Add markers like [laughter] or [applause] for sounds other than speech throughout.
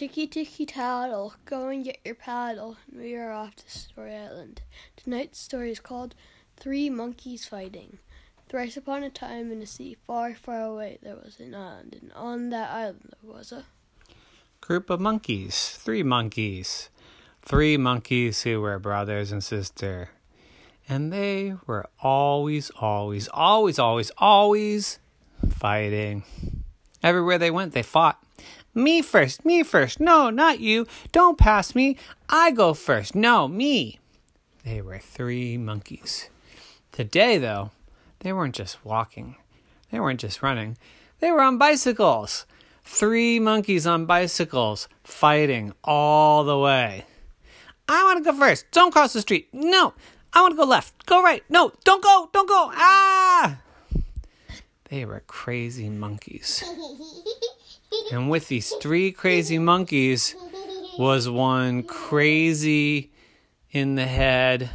ticky ticky tattle, go and get your paddle. We are off to Story Island. Tonight's story is called Three Monkeys Fighting. Thrice upon a time in a sea far, far away there was an island, and on that island there was a group of monkeys, three monkeys, three monkeys who were brothers and sister. And they were always, always, always, always, always fighting. Everywhere they went, they fought. Me first, me first. No, not you. Don't pass me. I go first. No, me. They were three monkeys. Today, though, they weren't just walking, they weren't just running, they were on bicycles. Three monkeys on bicycles fighting all the way. I want to go first. Don't cross the street. No, I want to go left. Go right. No, don't go. Don't go. Ah! They were crazy monkeys. [laughs] And with these three crazy monkeys was one crazy in the head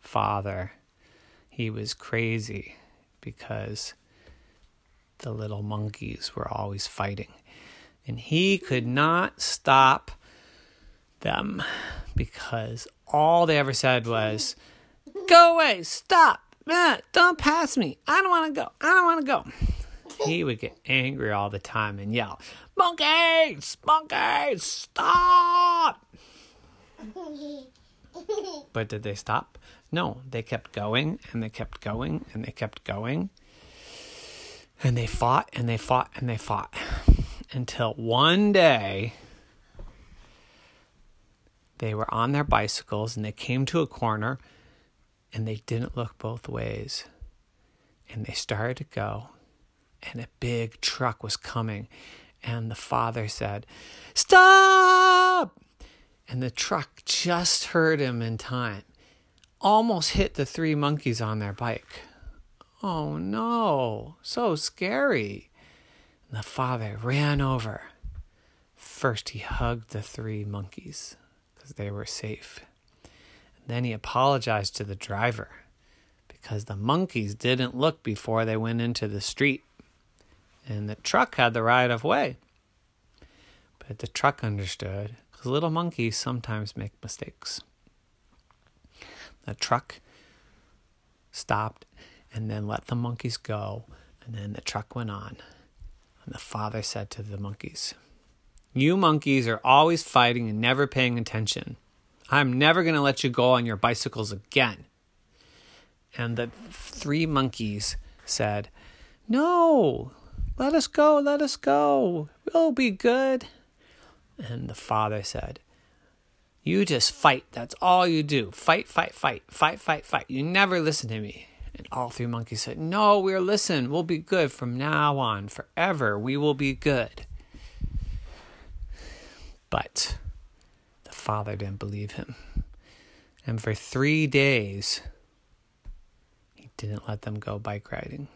father. He was crazy because the little monkeys were always fighting. And he could not stop them because all they ever said was, Go away, stop, don't pass me, I don't want to go, I don't want to go. He would get angry all the time and yell, Monkeys, monkeys, stop! [laughs] But did they stop? No, they kept going and they kept going and they kept going. And they fought and they fought and they fought until one day they were on their bicycles and they came to a corner and they didn't look both ways. And they started to go, and a big truck was coming. And the father said, Stop! And the truck just heard him in time, almost hit the three monkeys on their bike. Oh no, so scary. And the father ran over. First, he hugged the three monkeys because they were safe. And then he apologized to the driver because the monkeys didn't look before they went into the street. And the truck had the right of way. But the truck understood because little monkeys sometimes make mistakes. The truck stopped and then let the monkeys go, and then the truck went on. And the father said to the monkeys, You monkeys are always fighting and never paying attention. I'm never going to let you go on your bicycles again. And the three monkeys said, No, let us go, let us go. We'll be good. And the father said, You just fight. That's all you do. Fight, fight, fight, fight, fight, fight. You never listen to me. And all three monkeys said, No, we'll listen. We'll be good from now on. Forever, we will be good. But the father didn't believe him. And for three days, he didn't let them go bike riding.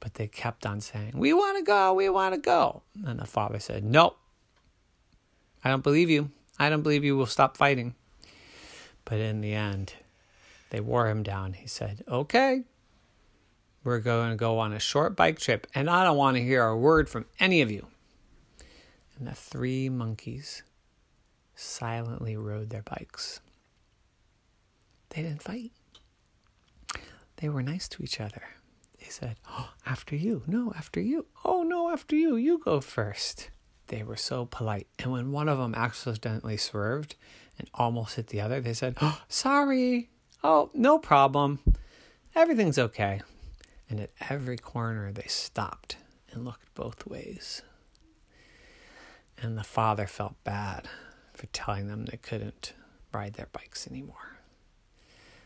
But they kept on saying, We want to go, we want to go. And the father said, Nope, I don't believe you. I don't believe you will stop fighting. But in the end, they wore him down. He said, Okay, we're going to go on a short bike trip, and I don't want to hear a word from any of you. And the three monkeys silently rode their bikes. They didn't fight, they were nice to each other. They said, oh, After you. No, after you. Oh, no, after you. You go first. They were so polite. And when one of them accidentally swerved and almost hit the other, they said, oh, Sorry. Oh, no problem. Everything's okay. And at every corner, they stopped and looked both ways. And the father felt bad for telling them they couldn't ride their bikes anymore.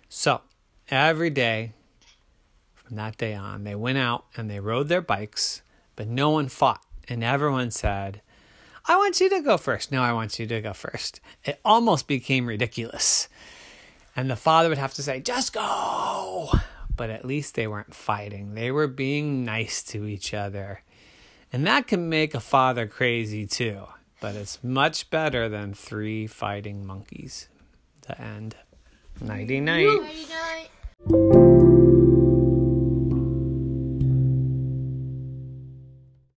So every day from that day on, they went out and they rode their bikes, but no one fought. And everyone said, I want you to go first. No, I want you to go first. It almost became ridiculous. And the father would have to say, just go. But at least they weren't fighting, they were being nice to each other. And that can make a father crazy too. But it's much better than three fighting monkeys. The end. Nighty night. Nighty night.